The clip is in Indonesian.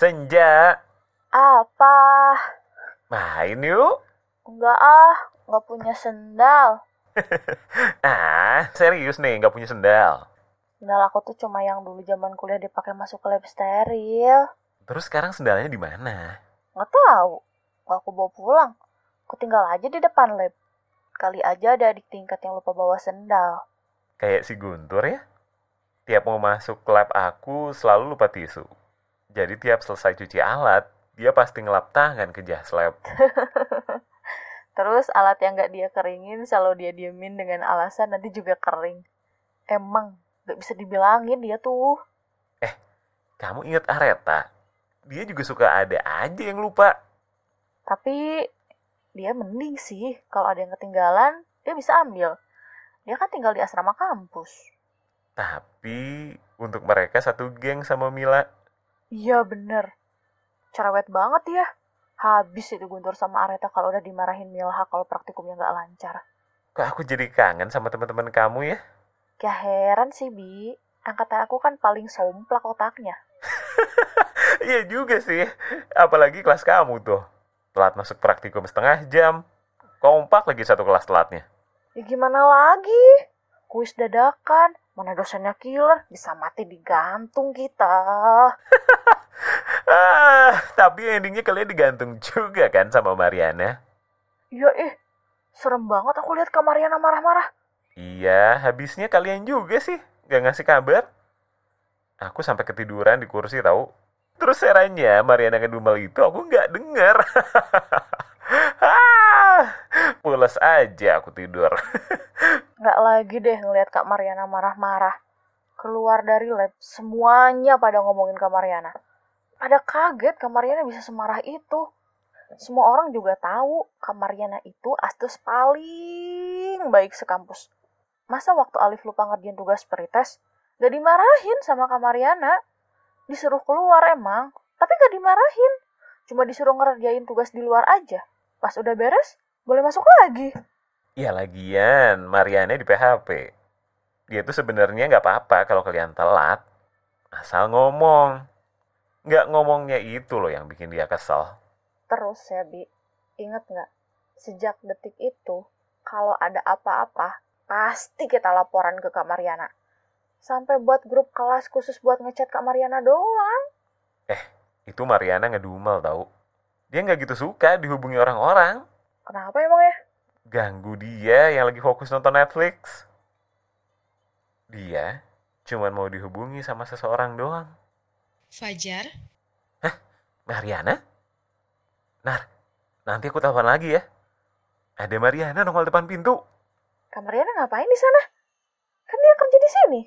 Senja. Apa? Main yuk. Enggak ah, nggak punya sendal. Ah, serius nih, nggak punya sendal. Sendal aku tuh cuma yang dulu zaman kuliah dipakai masuk ke lab steril. Terus sekarang sendalnya di mana? Nggak tahu. Nggak aku bawa pulang. Aku tinggal aja di depan lab. Kali aja ada adik tingkat yang lupa bawa sendal. Kayak si Guntur ya. Tiap mau masuk lab aku selalu lupa tisu. Jadi tiap selesai cuci alat, dia pasti ngelap tangan ke jas lab. Terus alat yang nggak dia keringin selalu dia diemin dengan alasan nanti juga kering. Emang nggak bisa dibilangin dia tuh. Kamu inget Areta? Dia juga suka ada aja yang lupa. Tapi dia mending sih kalau ada yang ketinggalan dia bisa ambil. Dia kan tinggal di asrama kampus. Tapi untuk mereka satu geng sama Mila. Iya bener. Cerewet banget ya. Habis itu Guntur sama Areta kalau udah dimarahin Milha kalau praktikumnya nggak lancar. Kok aku jadi kangen sama teman-teman kamu ya? Gak heran sih, Bi. Angkatan aku kan paling somplak otaknya. Iya juga sih. Apalagi kelas kamu tuh. Telat masuk praktikum setengah jam. Kompak lagi satu kelas telatnya. Ya gimana lagi? Kuis dadakan, mana dosennya killer, bisa mati digantung kita. Ah, tapi endingnya kalian digantung juga kan sama Mariana? Ya eh, serem banget aku lihat Kak Mariana marah-marah. Iya, habisnya kalian juga sih. Gak ngasih kabar. Aku sampai ketiduran di kursi tahu. Terus seranya Mariana ngedumel itu aku nggak denger. ah, pules aja aku tidur. Nggak lagi deh ngelihat Kak Mariana marah-marah. Keluar dari lab, semuanya pada ngomongin Kak Mariana. Pada kaget Kak Mariana bisa semarah itu. Semua orang juga tahu Kak Mariana itu astus paling baik sekampus. Masa waktu Alif lupa ngerjain tugas perites, gak dimarahin sama Kak Mariana. Disuruh keluar emang, tapi gak dimarahin. Cuma disuruh ngerjain tugas di luar aja. Pas udah beres, boleh masuk lagi. Ya lagian, Mariana di PHP. Dia tuh sebenarnya nggak apa-apa kalau kalian telat. Asal ngomong. Nggak ngomongnya itu loh yang bikin dia kesel. Terus ya, Bi, inget nggak? Sejak detik itu, kalau ada apa-apa, pasti kita laporan ke Kak Mariana. Sampai buat grup kelas khusus buat ngechat Kak Mariana doang. Itu Mariana ngedumel tau. Dia nggak gitu suka dihubungi orang-orang. Kenapa emang ya? Ganggu dia yang lagi fokus nonton Netflix. Dia cuman mau dihubungi sama seseorang doang. Fajar, Mariana? Nar, nanti aku telepon lagi ya. Ada Mariana nongol depan pintu. Kak Mariana ngapain di sana? Kan dia kerja di sini.